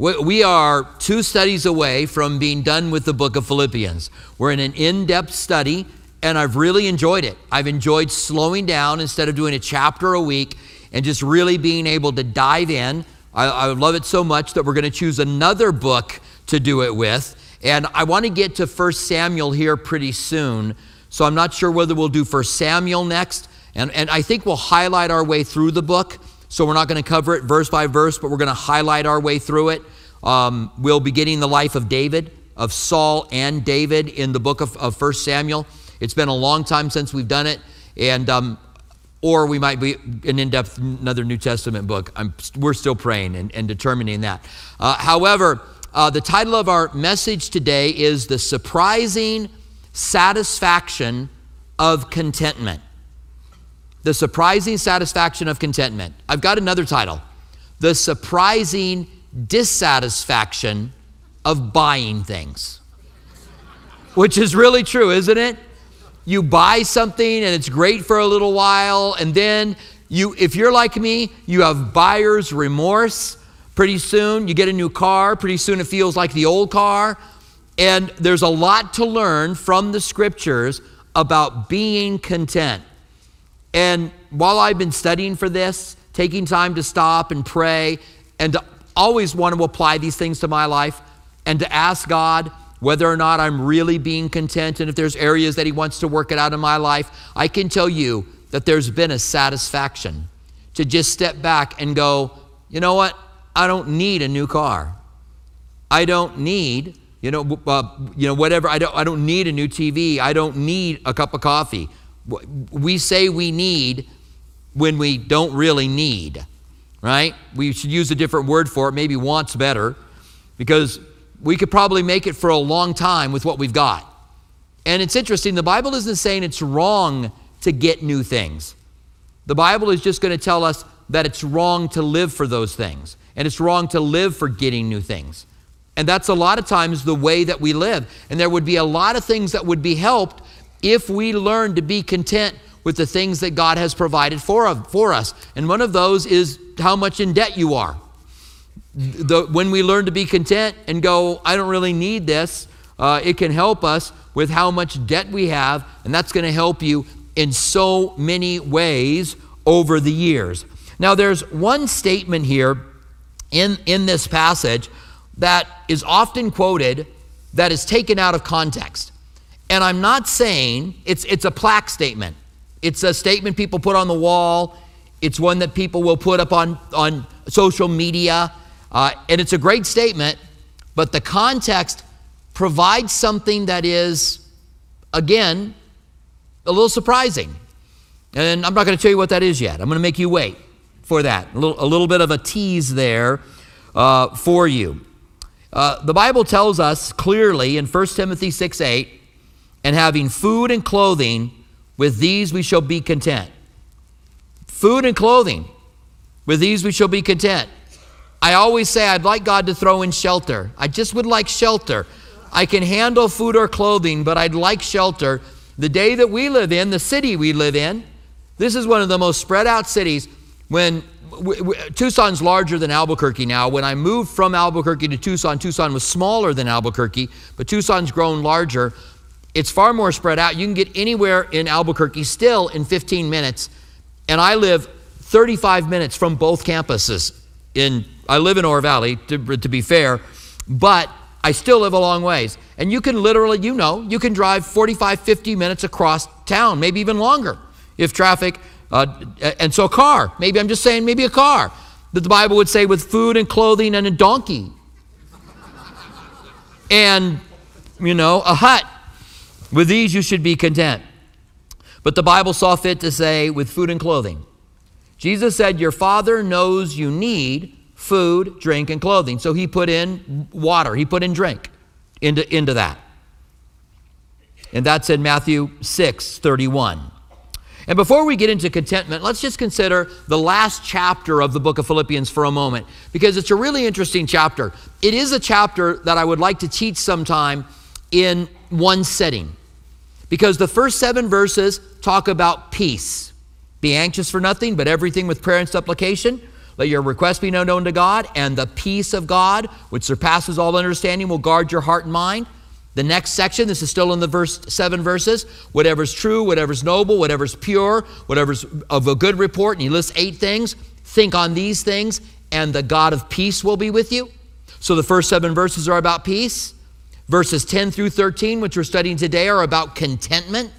We are two studies away from being done with the book of Philippians. We're in an in depth study, and I've really enjoyed it. I've enjoyed slowing down instead of doing a chapter a week and just really being able to dive in. I, I love it so much that we're going to choose another book to do it with. And I want to get to 1 Samuel here pretty soon. So I'm not sure whether we'll do 1 Samuel next. And, and I think we'll highlight our way through the book. So we're not going to cover it verse by verse, but we're going to highlight our way through it. Um, we'll be getting the life of David, of Saul and David in the book of, of 1 Samuel. It's been a long time since we've done it. And um, or we might be an in-depth another new testament book I'm, we're still praying and, and determining that uh, however uh, the title of our message today is the surprising satisfaction of contentment the surprising satisfaction of contentment. I've got another title The Surprising Dissatisfaction of Buying Things. Which is really true, isn't it? You buy something and it's great for a little while, and then you, if you're like me, you have buyer's remorse. Pretty soon you get a new car, pretty soon it feels like the old car. And there's a lot to learn from the scriptures about being content. And while I've been studying for this, taking time to stop and pray, and to always want to apply these things to my life, and to ask God whether or not I'm really being content, and if there's areas that He wants to work it out in my life, I can tell you that there's been a satisfaction to just step back and go, you know what? I don't need a new car. I don't need, you know, uh, you know, whatever. I don't, I don't need a new TV. I don't need a cup of coffee we say we need when we don't really need, right? We should use a different word for it. Maybe wants better because we could probably make it for a long time with what we've got. And it's interesting, the Bible isn't saying it's wrong to get new things. The Bible is just going to tell us that it's wrong to live for those things, and it's wrong to live for getting new things. And that's a lot of times the way that we live. And there would be a lot of things that would be helped if we learn to be content with the things that God has provided for, for us. And one of those is how much in debt you are. The, when we learn to be content and go, I don't really need this, uh, it can help us with how much debt we have, and that's going to help you in so many ways over the years. Now, there's one statement here in, in this passage that is often quoted that is taken out of context. And I'm not saying it's, it's a plaque statement. It's a statement people put on the wall. It's one that people will put up on, on social media. Uh, and it's a great statement, but the context provides something that is, again, a little surprising. And I'm not going to tell you what that is yet. I'm going to make you wait for that. A little, a little bit of a tease there uh, for you. Uh, the Bible tells us clearly in 1 Timothy 6 8, and having food and clothing, with these we shall be content. Food and clothing, with these we shall be content. I always say I'd like God to throw in shelter. I just would like shelter. I can handle food or clothing, but I'd like shelter. The day that we live in, the city we live in, this is one of the most spread out cities. When Tucson's larger than Albuquerque now. When I moved from Albuquerque to Tucson, Tucson was smaller than Albuquerque, but Tucson's grown larger. It's far more spread out. You can get anywhere in Albuquerque still in 15 minutes. And I live 35 minutes from both campuses. In I live in Oro Valley, to, to be fair, but I still live a long ways. And you can literally, you know, you can drive 45, 50 minutes across town, maybe even longer if traffic, uh, and so a car, maybe I'm just saying, maybe a car that the Bible would say with food and clothing and a donkey. and, you know, a hut with these you should be content. But the Bible saw fit to say, with food and clothing. Jesus said, Your Father knows you need food, drink, and clothing. So he put in water, he put in drink into, into that. And that's in Matthew 6 31. And before we get into contentment, let's just consider the last chapter of the book of Philippians for a moment, because it's a really interesting chapter. It is a chapter that I would like to teach sometime in one setting. Because the first seven verses talk about peace. Be anxious for nothing, but everything with prayer and supplication. Let your request be known to God, and the peace of God, which surpasses all understanding, will guard your heart and mind. The next section, this is still in the verse seven verses. Whatever's true, whatever's noble, whatever's pure, whatever's of a good report, and he lists eight things. Think on these things, and the God of peace will be with you. So the first seven verses are about peace. Verses 10 through 13, which we're studying today, are about contentment.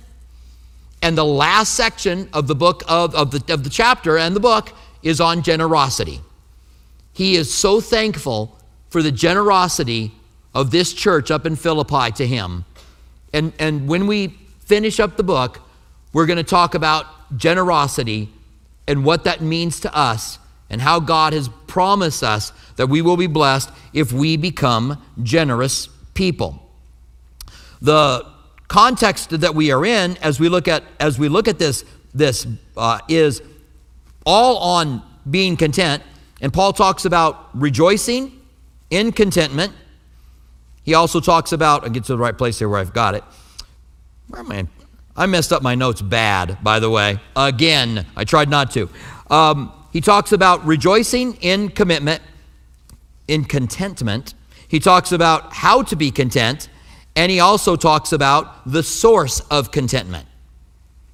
And the last section of the book of, of, the, of the chapter and the book is on generosity. He is so thankful for the generosity of this church up in Philippi to him. And, and when we finish up the book, we're going to talk about generosity and what that means to us and how God has promised us that we will be blessed if we become generous people. The context that we are in as we look at as we look at this this uh, is all on being content. And paul talks about rejoicing in contentment. He also talks about i get to the right place here where i've got it. Where am i? I messed up my notes bad by the way. Again i tried not to. Um, he talks about rejoicing in commitment in contentment he talks about how to be content and he also talks about the source of contentment.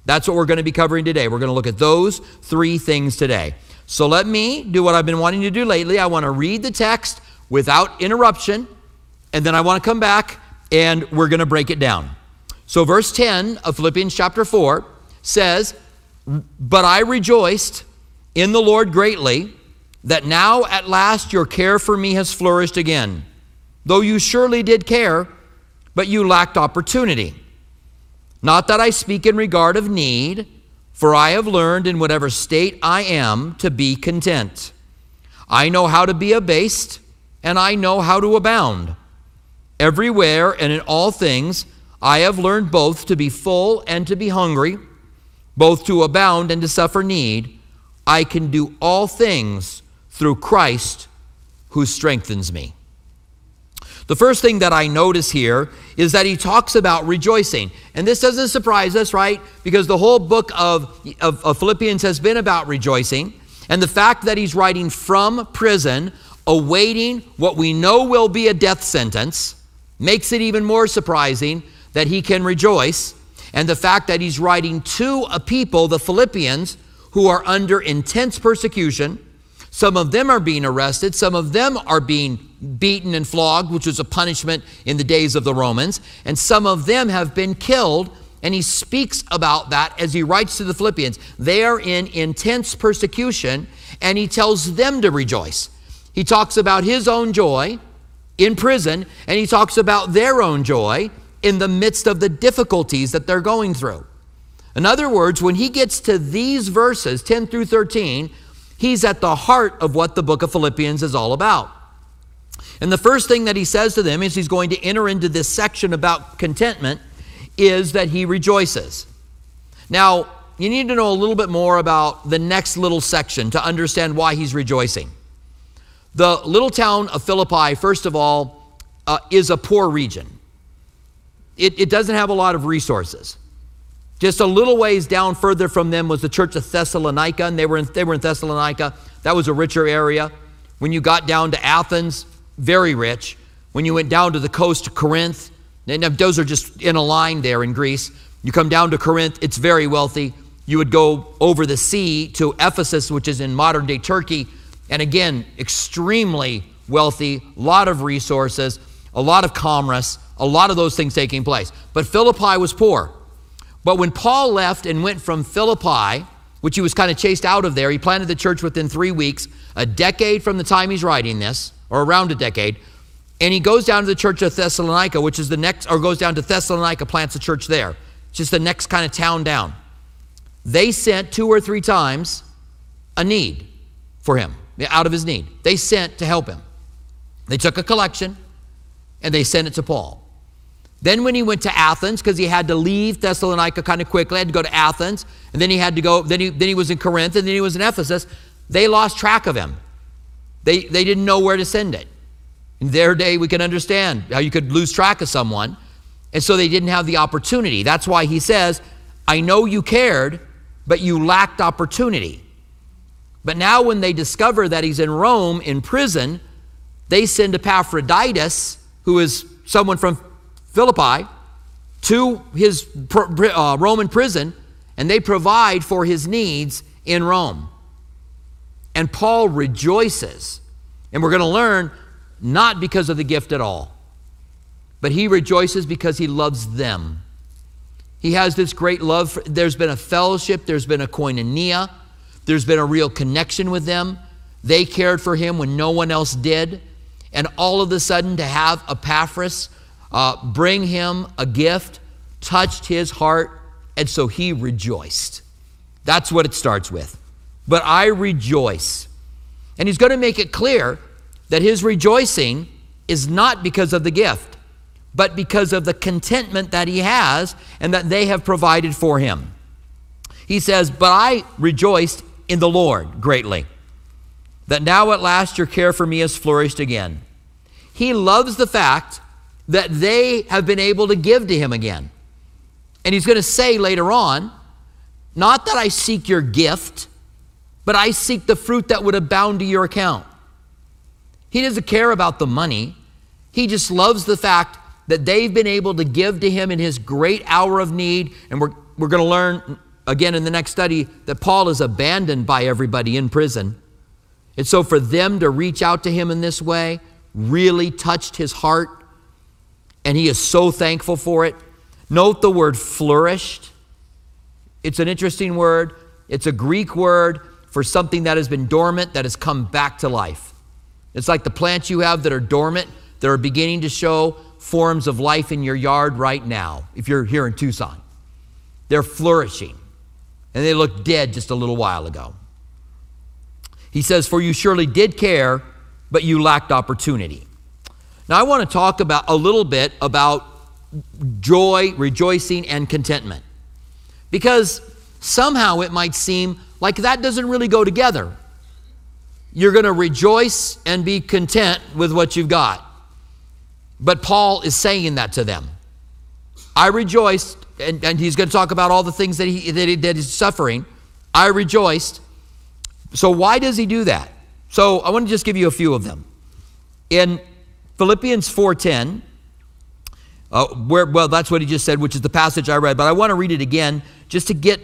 That's what we're going to be covering today. We're going to look at those three things today. So let me do what I've been wanting to do lately. I want to read the text without interruption, and then I want to come back and we're going to break it down. So, verse 10 of Philippians chapter 4 says, But I rejoiced in the Lord greatly that now at last your care for me has flourished again. Though you surely did care, but you lacked opportunity. Not that I speak in regard of need, for I have learned in whatever state I am to be content. I know how to be abased, and I know how to abound. Everywhere and in all things, I have learned both to be full and to be hungry, both to abound and to suffer need. I can do all things through Christ who strengthens me. The first thing that I notice here is that he talks about rejoicing. And this doesn't surprise us, right? Because the whole book of, of, of, Philippians has been about rejoicing. And the fact that he's writing from prison, awaiting what we know will be a death sentence, makes it even more surprising that he can rejoice. And the fact that he's writing to a people, the Philippians, who are under intense persecution. Some of them are being arrested, some of them are being beaten and flogged, which was a punishment in the days of the Romans, and some of them have been killed. And he speaks about that as he writes to the Philippians. They are in intense persecution, and he tells them to rejoice. He talks about his own joy in prison, and he talks about their own joy in the midst of the difficulties that they're going through. In other words, when he gets to these verses, 10 through 13, he's at the heart of what the book of Philippians is all about. And the first thing that he says to them is he's going to enter into this section about contentment is that he rejoices. Now, you need to know a little bit more about the next little section to understand why he's rejoicing. The little town of Philippi, first of all, uh, is a poor region. It, it doesn't have a lot of resources. Just a little ways down further from them was the church of Thessalonica, and they were in, they were in Thessalonica. That was a richer area. When you got down to Athens, very rich. When you went down to the coast of Corinth, and those are just in a line there in Greece. You come down to Corinth, it's very wealthy. You would go over the sea to Ephesus, which is in modern day Turkey, and again, extremely wealthy, a lot of resources, a lot of commerce, a lot of those things taking place. But Philippi was poor. But when Paul left and went from Philippi, which he was kind of chased out of there, he planted the church within three weeks, a decade from the time he's writing this or around a decade. And he goes down to the church of Thessalonica, which is the next, or goes down to Thessalonica, plants a church there. It's just the next kind of town down. They sent two or three times a need for him, out of his need. They sent to help him. They took a collection and they sent it to Paul. Then, when he went to Athens, because he had to leave Thessalonica kind of quickly, had to go to Athens, and then he had to go, then he, then he was in Corinth, and then he was in Ephesus, they lost track of him. They, they didn't know where to send it. In their day, we can understand how you could lose track of someone. And so they didn't have the opportunity. That's why he says, I know you cared, but you lacked opportunity. But now, when they discover that he's in Rome in prison, they send Epaphroditus, who is someone from Philippi, to his uh, Roman prison, and they provide for his needs in Rome. And Paul rejoices. And we're going to learn not because of the gift at all, but he rejoices because he loves them. He has this great love. For, there's been a fellowship, there's been a koinonia, there's been a real connection with them. They cared for him when no one else did. And all of a sudden, to have Epaphras uh, bring him a gift touched his heart, and so he rejoiced. That's what it starts with. But I rejoice. And he's going to make it clear that his rejoicing is not because of the gift, but because of the contentment that he has and that they have provided for him. He says, But I rejoiced in the Lord greatly, that now at last your care for me has flourished again. He loves the fact that they have been able to give to him again. And he's going to say later on, Not that I seek your gift, but I seek the fruit that would abound to your account. He doesn't care about the money. He just loves the fact that they've been able to give to him in his great hour of need. And we're, we're going to learn again in the next study that Paul is abandoned by everybody in prison. And so for them to reach out to him in this way really touched his heart. And he is so thankful for it. Note the word flourished. It's an interesting word. It's a Greek word for something that has been dormant that has come back to life. It's like the plants you have that are dormant, that are beginning to show forms of life in your yard right now, if you're here in Tucson. They're flourishing, and they looked dead just a little while ago. He says, For you surely did care, but you lacked opportunity. Now, I want to talk about a little bit about joy, rejoicing, and contentment. Because somehow it might seem like that doesn't really go together. You're going to rejoice and be content with what you've got. But Paul is saying that to them. I rejoiced, and, and he's going to talk about all the things that, he, that, he, that he's suffering. I rejoiced. So, why does he do that? So, I want to just give you a few of them. In Philippians 4:10, uh, where, well, that's what he just said, which is the passage I read, but I want to read it again just to get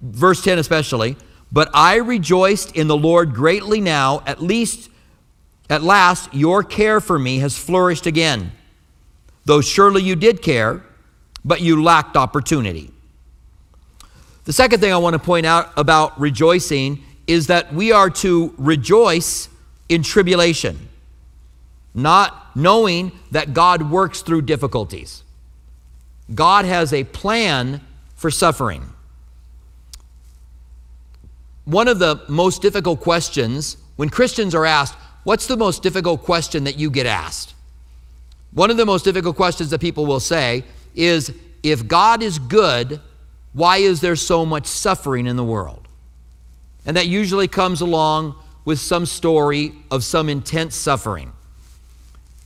verse 10 especially. But I rejoiced in the Lord greatly now, at least, at last, your care for me has flourished again. Though surely you did care, but you lacked opportunity. The second thing I want to point out about rejoicing is that we are to rejoice in tribulation, not knowing that God works through difficulties. God has a plan for suffering. One of the most difficult questions when Christians are asked, What's the most difficult question that you get asked? One of the most difficult questions that people will say is, If God is good, why is there so much suffering in the world? And that usually comes along with some story of some intense suffering.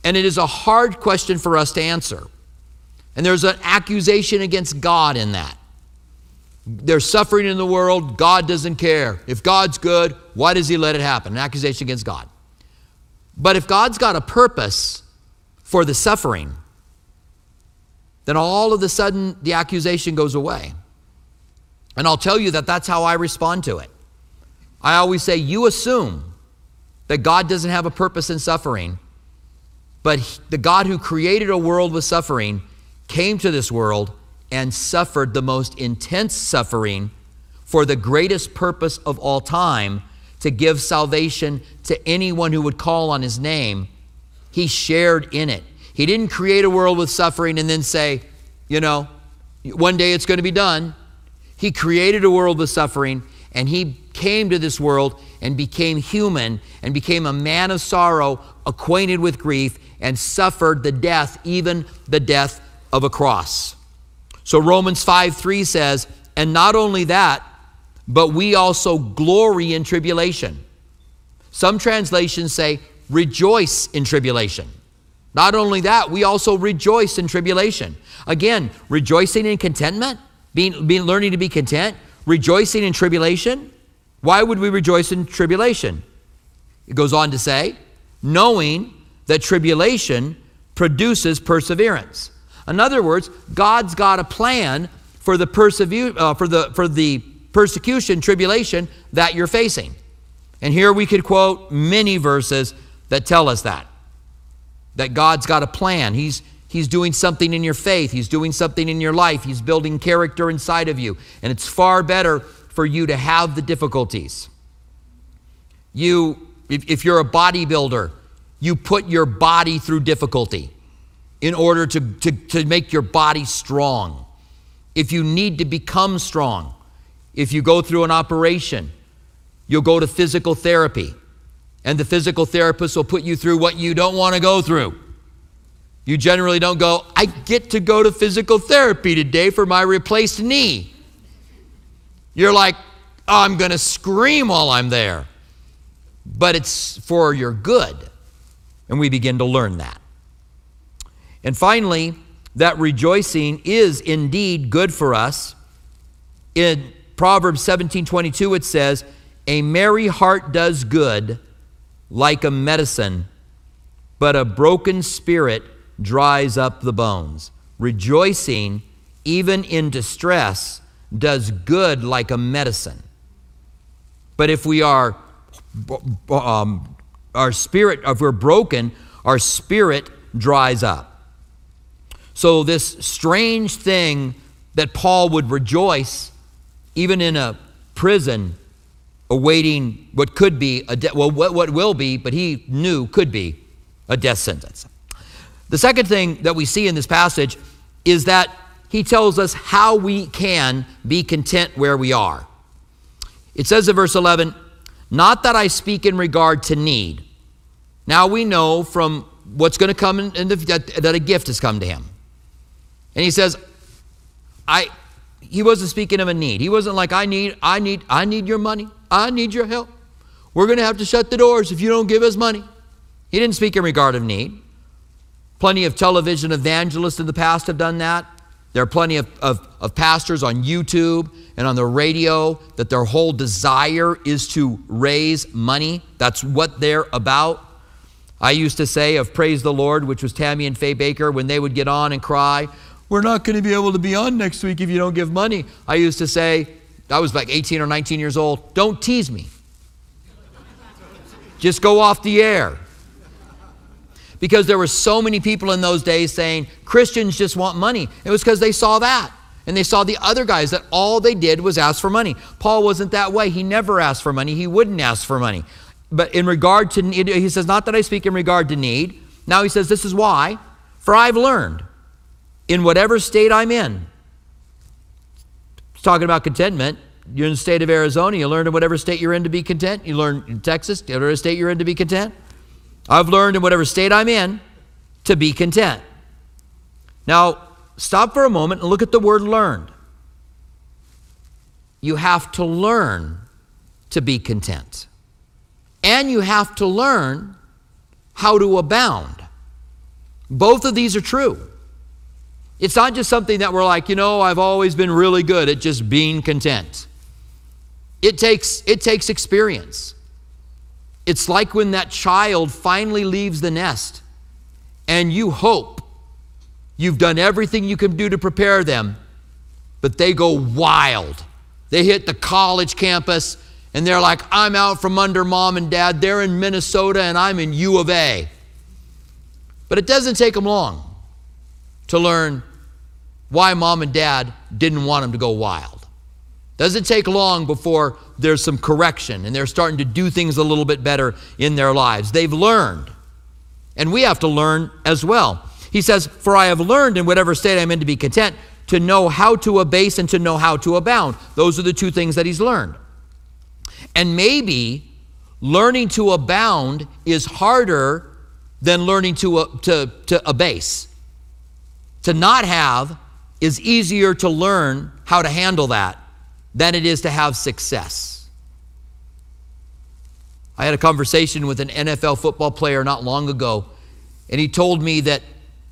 And it is a hard question for us to answer. And there's an accusation against God in that. There's suffering in the world. God doesn't care. If God's good, why does He let it happen? An accusation against God. But if God's got a purpose for the suffering, then all of a sudden the accusation goes away. And I'll tell you that that's how I respond to it. I always say, You assume that God doesn't have a purpose in suffering, but the God who created a world with suffering came to this world and suffered the most intense suffering for the greatest purpose of all time to give salvation to anyone who would call on his name. He shared in it. He didn't create a world with suffering and then say, you know, one day it's going to be done. He created a world with suffering and he came to this world and became human and became a man of sorrow, acquainted with grief, and suffered the death, even the death of a cross. So Romans 5 3 says, and not only that, but we also glory in tribulation. Some translations say, rejoice in tribulation. Not only that, we also rejoice in tribulation. Again, rejoicing in contentment, being, being learning to be content, rejoicing in tribulation. Why would we rejoice in tribulation? It goes on to say, knowing that tribulation produces perseverance. In other words, God's got a plan for the, persever- uh, for the, for the persecution, tribulation that you're facing. And here we could quote many verses that tell us that. That God's got a plan. He's, he's doing something in your faith, He's doing something in your life, He's building character inside of you. And it's far better for you to have the difficulties. You, if, if you're a bodybuilder, you put your body through difficulty in order to, to, to make your body strong. If you need to become strong, if you go through an operation, you'll go to physical therapy, and the physical therapist will put you through what you don't want to go through. You generally don't go, I get to go to physical therapy today for my replaced knee. You're like, oh, I'm going to scream while I'm there. But it's for your good. And we begin to learn that. And finally, that rejoicing is indeed good for us. In Proverbs 17 22, it says, A merry heart does good like a medicine, but a broken spirit dries up the bones. Rejoicing, even in distress, does good like a medicine. But if we are, um, our spirit, if we're broken, our spirit dries up. So, this strange thing that Paul would rejoice even in a prison, awaiting what could be a de- well, what, what will be, but he knew could be a death sentence. The second thing that we see in this passage is that he tells us how we can be content where we are. It says in verse 11, Not that I speak in regard to need. Now we know from what's going to come in, in the, that, that a gift has come to him. And he says, I, he wasn't speaking of a need. He wasn't like, I need, I need, I need your money. I need your help. We're going to have to shut the doors if you don't give us money. He didn't speak in regard of need. Plenty of television evangelists in the past have done that. There are plenty of, of, of, pastors on YouTube and on the radio that their whole desire is to raise money. That's what they're about. I used to say of Praise the Lord, which was Tammy and Faye Bakker, when they would get on and cry, we're not going to be able to be on next week if you don't give money. I used to say, I was like 18 or 19 years old, don't tease me. Just go off the air. Because there were so many people in those days saying Christians just want money. It was because they saw that. And they saw the other guys that all they did was ask for money. Paul wasn't that way. He never asked for money. He wouldn't ask for money. But in regard to, he says, not that I speak in regard to need. Now he says, this is why. For I've learned in whatever state I'm in. It's talking about contentment. You're in the state of Arizona, you learn in whatever state you're in to be content. You learn in Texas, whatever state you're in to be content. I've learned in whatever state I'm in to be content. Now, stop for a moment and look at the word learned. You have to learn to be content. And you have to learn how to abound. Both of these are true. It's not just something that we're like, you know, I've always been really good at just being content. It takes, it takes experience. It's like when that child finally leaves the nest and you hope you've done everything you can do to prepare them, but they go wild. They hit the college campus and they're like, I'm out from under mom and dad. They're in Minnesota and I'm in U of A. But it doesn't take them long to learn why mom and dad didn't want them to go wild. Doesn't take long before there's some correction and they're starting to do things a little bit better in their lives. They've learned. And we have to learn as well. He says, For I have learned in whatever state I'm in to be content, to know how to abase and to know how to abound. Those are the two things that he's learned. And maybe learning to abound is harder than learning to, uh, to, to abase. To not have is easier to learn how to handle that than it is to have success. I had a conversation with an NFL football player not long ago, and he told me that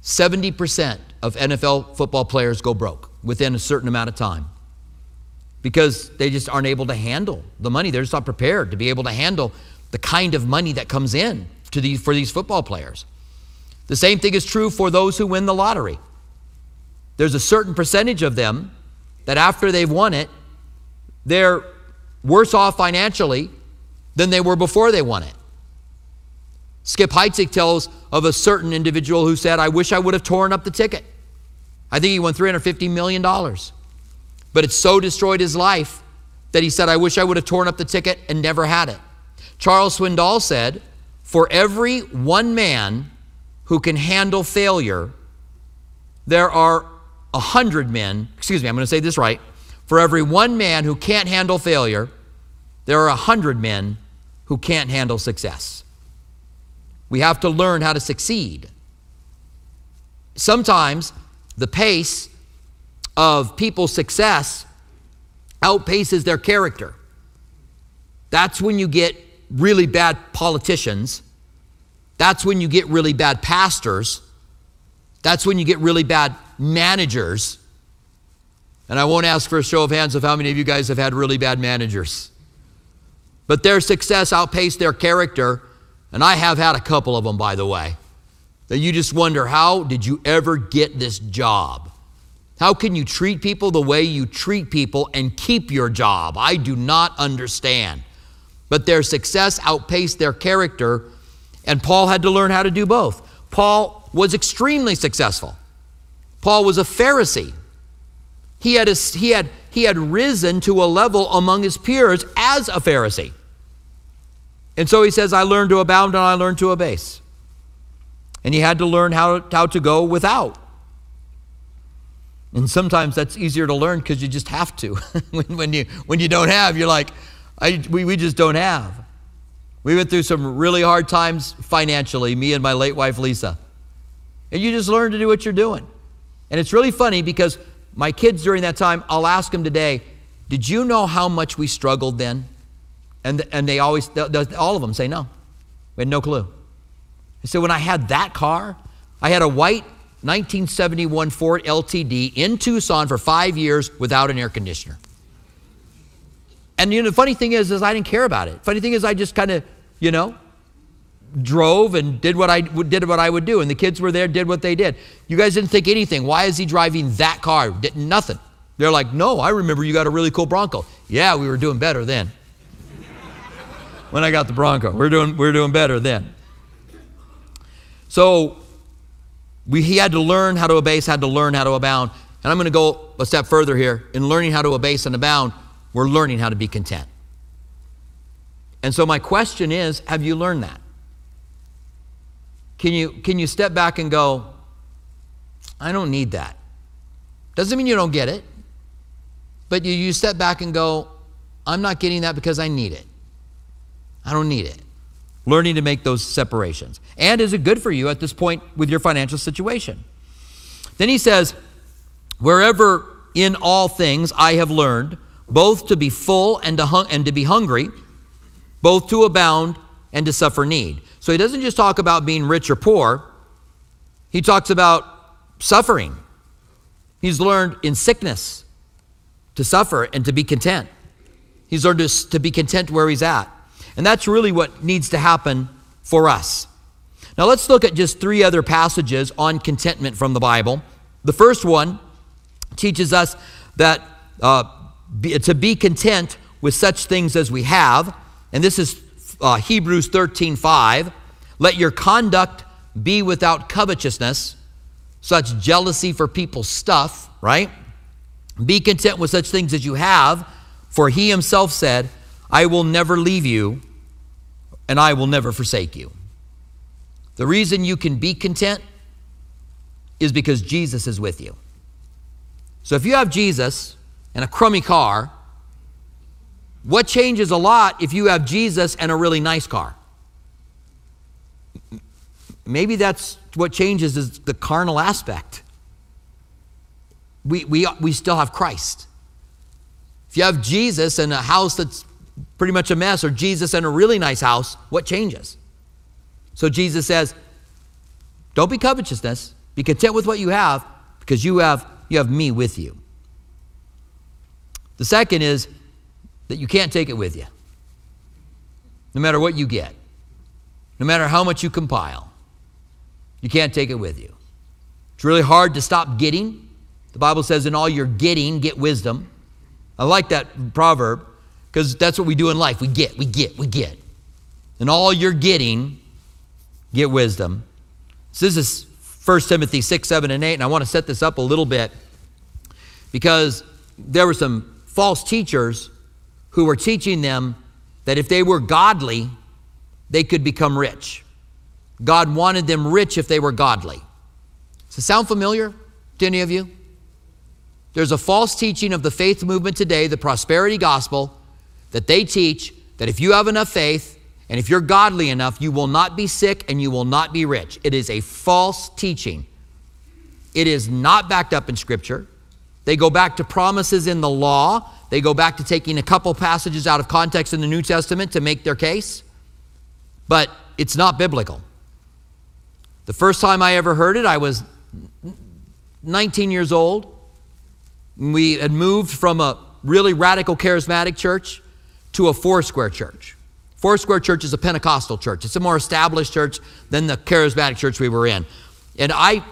70% of NFL football players go broke within a certain amount of time. because they just aren't able to handle the money. They're just not prepared to be able to handle the kind of money that comes in to these, for these football players. The same thing is true for those who win the lottery. There's a certain percentage of them that after they've won it, they're worse off financially than they were before they won it. Skip Heitzig tells of a certain individual who said, I wish I would have torn up the ticket. I think he won $350 million. But it so destroyed his life that he said, I wish I would have torn up the ticket and never had it. Charles Swindoll said, For every one man who can handle failure, there are a hundred men, excuse me, I'm going to say this right. For every one man who can't handle failure, there are a hundred men who can't handle success. We have to learn how to succeed. Sometimes the pace of people's success outpaces their character. That's when you get really bad politicians. That's when you get really bad pastors. That's when you get really bad managers. And I won't ask for a show of hands of how many of you guys have had really bad managers. But their success outpaced their character. And I have had a couple of them, by the way, that you just wonder how did you ever get this job? How can you treat people the way you treat people and keep your job? I do not understand. But their success outpaced their character, and Paul had to learn how to do both. Paul was extremely successful. Paul was a Pharisee. He had, a, he, had, he had risen to a level among his peers as a Pharisee. And so he says, I learned to abound and I learned to abase. And he had to learn how, how to go without. And sometimes that's easier to learn because you just have to. when, when, you, when you don't have, you're like, I, we, we just don't have. We went through some really hard times financially, me and my late wife Lisa. And you just learn to do what you're doing. And it's really funny because my kids during that time, I'll ask them today, Did you know how much we struggled then? And, and they always, all of them say no. We had no clue. I said, When I had that car, I had a white 1971 Ford LTD in Tucson for five years without an air conditioner. And you know, the funny thing is, is I didn't care about it. Funny thing is, I just kind of, you know, drove and did what I did what I would do, and the kids were there, did what they did. You guys didn't think anything. Why is he driving that car? Did nothing. They're like, no, I remember you got a really cool Bronco. Yeah, we were doing better then. when I got the Bronco, we're doing we're doing better then. So we, he had to learn how to abase, had to learn how to abound. And I'm going to go a step further here. In learning how to abase and abound, we're learning how to be content. And so my question is, have you learned that? Can you, can you step back and go, I don't need that? Doesn't mean you don't get it, but you, you step back and go, I'm not getting that because I need it. I don't need it. Learning to make those separations. And is it good for you at this point with your financial situation? Then he says, Wherever in all things I have learned, both to be full and to, hung- and to be hungry, both to abound and to suffer need. So he doesn't just talk about being rich or poor, he talks about suffering. He's learned in sickness to suffer and to be content. He's learned to, to be content where he's at. And that's really what needs to happen for us. Now let's look at just three other passages on contentment from the Bible. The first one teaches us that uh, be, to be content with such things as we have, and this is uh, Hebrews 13 5. Let your conduct be without covetousness, such jealousy for people's stuff, right? Be content with such things as you have, for he himself said, I will never leave you and I will never forsake you. The reason you can be content is because Jesus is with you. So if you have Jesus and a crummy car, what changes a lot if you have Jesus and a really nice car? Maybe that's what changes is the carnal aspect. We, we, we still have Christ. If you have Jesus and a house that's pretty much a mess, or Jesus and a really nice house, what changes? So Jesus says, Don't be covetousness. Be content with what you have because you have, you have me with you. The second is that you can't take it with you, no matter what you get, no matter how much you compile. You can't take it with you. It's really hard to stop getting. The Bible says, in all your getting, get wisdom. I like that proverb because that's what we do in life. We get, we get, we get. In all you're getting, get wisdom. So this is 1 Timothy 6, 7, and 8, and I want to set this up a little bit because there were some false teachers who were teaching them that if they were godly, they could become rich. God wanted them rich if they were godly. Does it sound familiar to any of you? There's a false teaching of the faith movement today, the prosperity gospel, that they teach that if you have enough faith and if you're godly enough, you will not be sick and you will not be rich. It is a false teaching. It is not backed up in Scripture. They go back to promises in the law. They go back to taking a couple passages out of context in the New Testament to make their case. But it's not biblical. The first time I ever heard it, I was 19 years old. We had moved from a really radical charismatic church to a Foursquare church. Foursquare church is a Pentecostal church. It's a more established church than the charismatic church we were in. And I,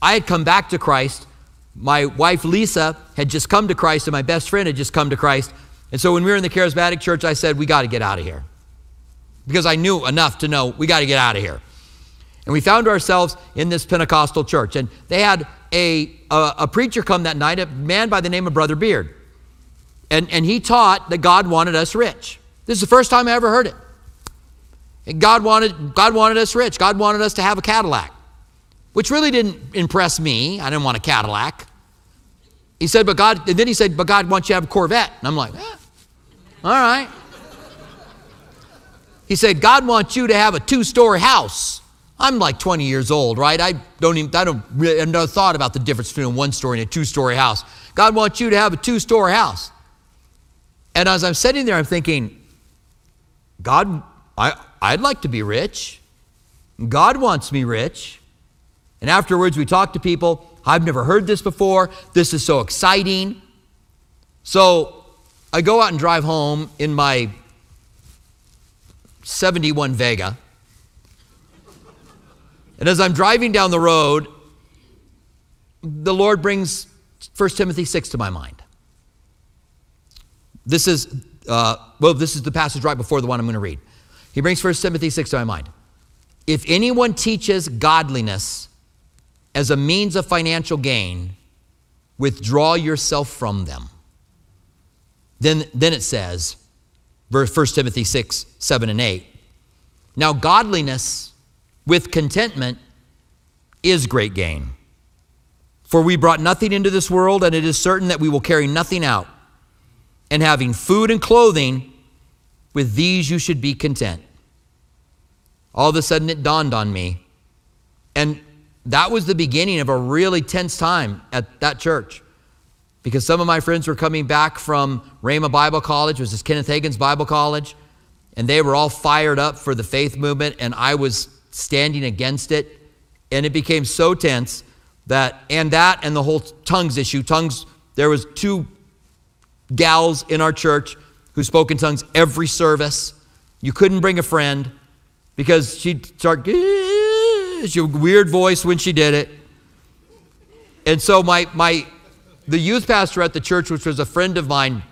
I had come back to Christ. My wife Lisa had just come to Christ, and my best friend had just come to Christ. And so when we were in the charismatic church, I said, We got to get out of here. Because I knew enough to know we got to get out of here. And we found ourselves in this Pentecostal church. And they had a, a, a, preacher come that night, a man by the name of Brother Beard. And, and he taught that God wanted us rich. This is the first time I ever heard it. And God wanted, God wanted us rich. God wanted us to have a Cadillac, which really didn't impress me. I didn't want a Cadillac. He said, but God, and then he said, but God wants you to have a Corvette. And I'm like, eh, all right. He said, God wants you to have a two story house. I'm like 20 years old, right? I don't even, I don't really, I've never thought about the difference between a one story and a two story house. God wants you to have a two story house. And as I'm sitting there, I'm thinking, God, I, I'd like to be rich. God wants me rich. And afterwards, we talk to people. I've never heard this before. This is so exciting. So I go out and drive home in my 71 Vega. And as I'm driving down the road, the Lord brings 1 Timothy 6 to my mind. This is, uh, well, this is the passage right before the one I'm going to read. He brings 1 Timothy 6 to my mind. If anyone teaches godliness as a means of financial gain, withdraw yourself from them. Then, then it says, verse 1 Timothy 6, 7, and 8. Now, godliness with contentment is great gain. For we brought nothing into this world, and it is certain that we will carry nothing out. And having food and clothing, with these you should be content. All of a sudden, it dawned on me. And that was the beginning of a really tense time at that church. Because some of my friends were coming back from Rhema Bible College, which is Kenneth Hagin's Bible College, and they were all fired up for the faith movement, and I was standing against it. And it became so tense that, and that, and the whole tongues issue. Tongues, there was two gals in our church who spoke in tongues every service. You couldn't bring a friend because she'd start, had a weird voice when she did it. And so my, my, the youth pastor at the church, which was a friend of mine,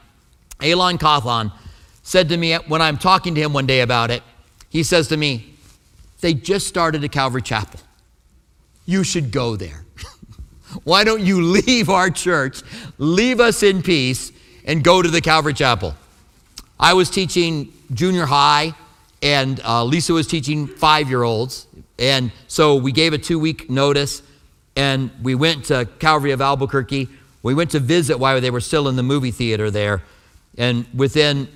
Elon Cawthon, said to me when I'm talking to him one day about it, he says to me, they just started a Calvary Chapel. You should go there. Why don't you leave our church, leave us in peace, and go to the Calvary Chapel? I was teaching junior high, and uh, Lisa was teaching five year olds. And so we gave a two week notice, and we went to Calvary of Albuquerque. We went to visit while they were still in the movie theater there. And within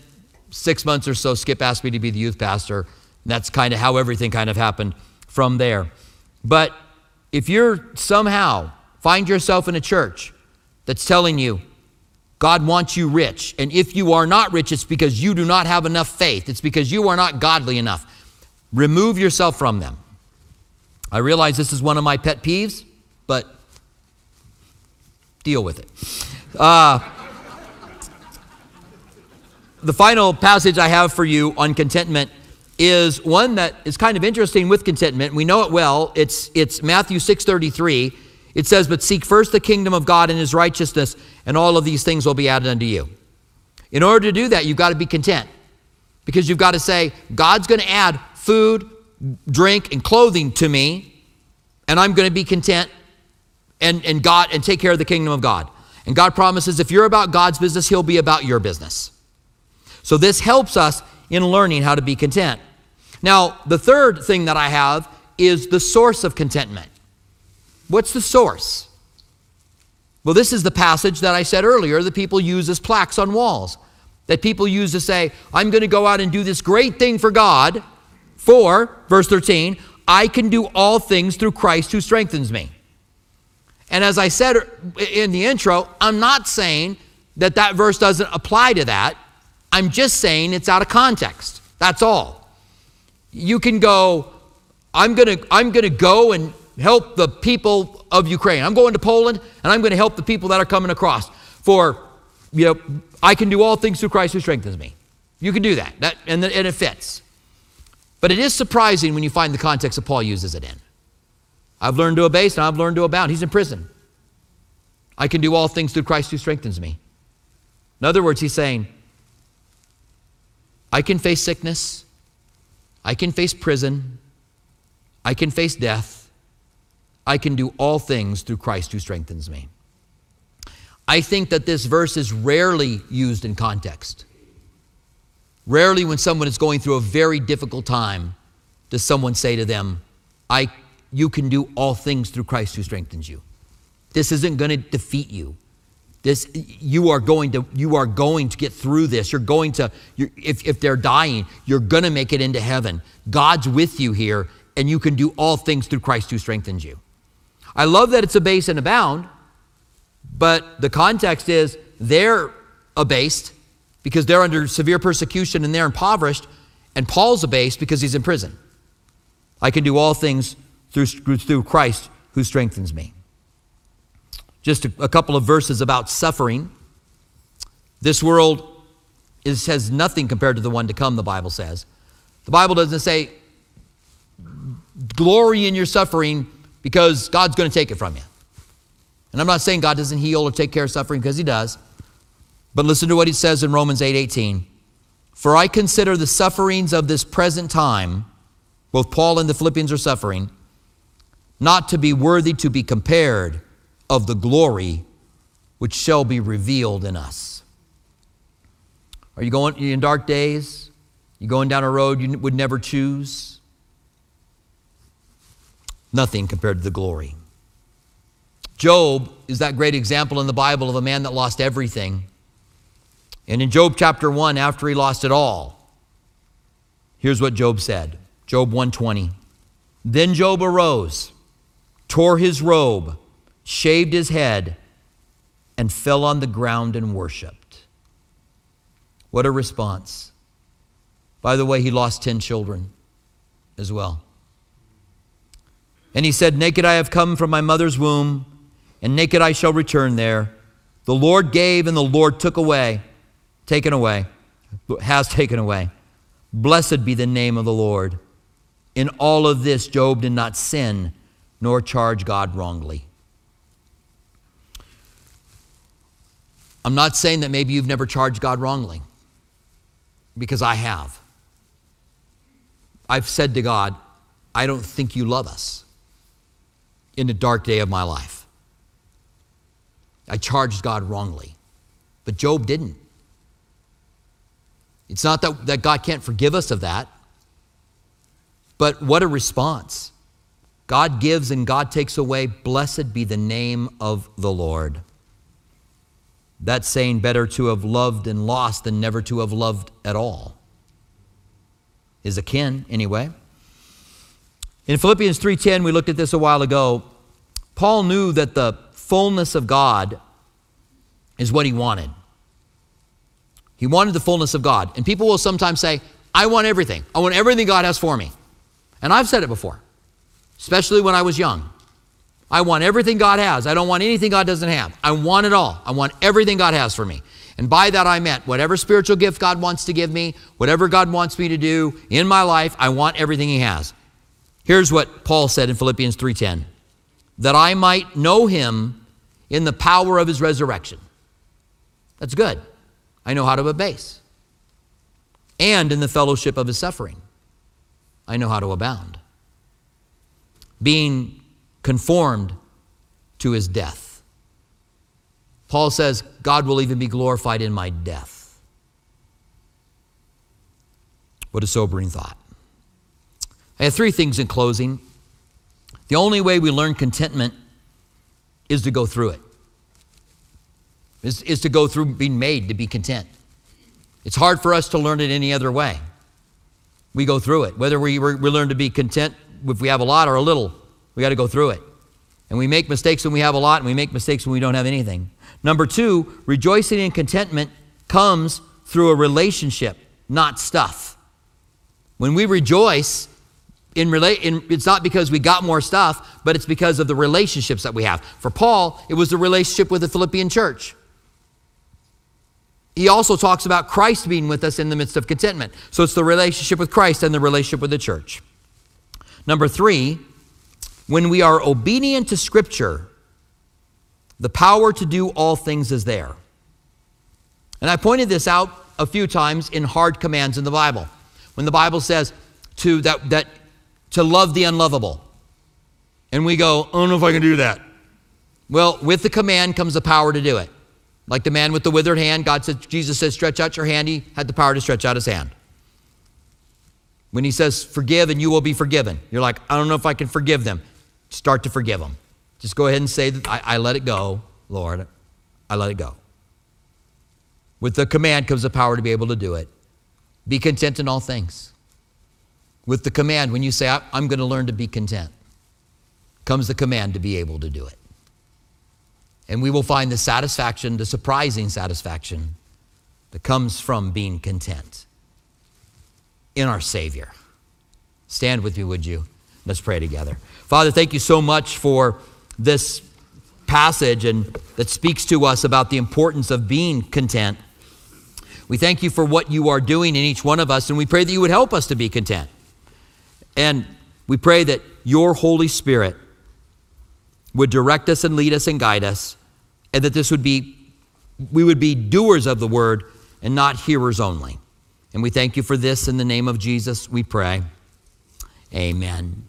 six months or so, Skip asked me to be the youth pastor. That's kind of how everything kind of happened from there. But if you're somehow find yourself in a church that's telling you God wants you rich, and if you are not rich, it's because you do not have enough faith, it's because you are not godly enough. Remove yourself from them. I realize this is one of my pet peeves, but deal with it. Uh, the final passage I have for you on contentment is one that is kind of interesting with contentment. We know it well. It's, it's Matthew 6.33. It says, But seek first the kingdom of God and his righteousness, and all of these things will be added unto you. In order to do that, you've got to be content. Because you've got to say, God's going to add food, drink, and clothing to me, and I'm going to be content and, and God and take care of the kingdom of God. And God promises if you're about God's business, He'll be about your business. So this helps us in learning how to be content. Now, the third thing that I have is the source of contentment. What's the source? Well, this is the passage that I said earlier that people use as plaques on walls, that people use to say, I'm going to go out and do this great thing for God. For, verse 13, I can do all things through Christ who strengthens me. And as I said in the intro, I'm not saying that that verse doesn't apply to that. I'm just saying it's out of context. That's all. You can go, I'm going to I'm going to go and help the people of Ukraine. I'm going to Poland and I'm going to help the people that are coming across. For you know, I can do all things through Christ who strengthens me. You can do that. That and, and it fits. But it is surprising when you find the context that Paul uses it in. I've learned to abase and I've learned to abound. He's in prison. I can do all things through Christ who strengthens me. In other words, he's saying, I can face sickness, I can face prison, I can face death, I can do all things through Christ who strengthens me. I think that this verse is rarely used in context. Rarely, when someone is going through a very difficult time, does someone say to them, I you can do all things through Christ who strengthens you. This isn't going to defeat you. This, you are going to you are going to get through this. You're going to if if they're dying, you're going to make it into heaven. God's with you here, and you can do all things through Christ who strengthens you. I love that it's abase and abound, but the context is they're abased because they're under severe persecution and they're impoverished, and Paul's abased because he's in prison. I can do all things through, through Christ who strengthens me. Just a, a couple of verses about suffering. This world is, has nothing compared to the one to come, the Bible says. The Bible doesn't say, glory in your suffering because God's going to take it from you. And I'm not saying God doesn't heal or take care of suffering because He does. But listen to what He says in Romans 8 18. For I consider the sufferings of this present time, both Paul and the Philippians are suffering, not to be worthy to be compared of the glory which shall be revealed in us. Are you going in dark days? You going down a road you would never choose? Nothing compared to the glory. Job is that great example in the Bible of a man that lost everything. And in Job chapter 1, after he lost it all, here's what Job said. Job 120. Then Job arose tore his robe, shaved his head, and fell on the ground and worshiped. What a response. By the way, he lost 10 children as well. And he said, Naked I have come from my mother's womb, and naked I shall return there. The Lord gave, and the Lord took away, taken away, has taken away. Blessed be the name of the Lord. In all of this, Job did not sin nor charge God wrongly. I'm not saying that maybe you've never charged God wrongly, because I have. I've said to God, I don't think you love us in the dark day of my life. I charged God wrongly, but Job didn't. It's not that, that God can't forgive us of that, but what a response. God gives and God takes away. Blessed be the name of the Lord. That saying, better to have loved and lost than never to have loved at all, is akin, anyway. In Philippians 3:10, we looked at this a while ago. Paul knew that the fullness of God is what he wanted. He wanted the fullness of God. And people will sometimes say, I want everything. I want everything God has for me. And I've said it before especially when I was young. I want everything God has. I don't want anything God doesn't have. I want it all. I want everything God has for me. And by that I meant whatever spiritual gift God wants to give me, whatever God wants me to do in my life, I want everything He has. Here's what Paul said in Philippians 3:10. That I might know him in the power of his resurrection. That's good. I know how to abase. And in the fellowship of his suffering. I know how to abound. Being conformed to his death. Paul says, God will even be glorified in my death. What a sobering thought. I have three things in closing. The only way we learn contentment is to go through it, is, is to go through being made to be content. It's hard for us to learn it any other way. We go through it. Whether we, we learn to be content if we have a lot or a little, we got to go through it. And we make mistakes when we have a lot, and we make mistakes when we don't have anything. Number two, rejoicing and contentment comes through a relationship, not stuff. When we rejoice, in, rela- in, it's not because we got more stuff, but it's because of the relationships that we have. For Paul, it was the relationship with the Philippian church. He also talks about Christ being with us in the midst of contentment. So it's the relationship with Christ and the relationship with the church. Number three, when we are obedient to Scripture, the power to do all things is there. And I pointed this out a few times in hard commands in the Bible. When the Bible says to that, that to love the unlovable. And we go, I don't know if I can do that. Well, with the command comes the power to do it. Like the man with the withered hand, God said, Jesus says, stretch out your hand. He had the power to stretch out his hand. When he says, forgive and you will be forgiven, you're like, I don't know if I can forgive them. Start to forgive them. Just go ahead and say, I, I let it go, Lord. I let it go. With the command comes the power to be able to do it. Be content in all things with the command when you say, I'm going to learn to be content, comes the command to be able to do it. And we will find the satisfaction, the surprising satisfaction that comes from being content in our Savior. Stand with me, would you? Let's pray together. Father, thank you so much for this passage and that speaks to us about the importance of being content. We thank you for what you are doing in each one of us, and we pray that you would help us to be content. And we pray that your Holy Spirit would direct us and lead us and guide us, and that this would be, we would be doers of the word and not hearers only. And we thank you for this in the name of Jesus, we pray. Amen.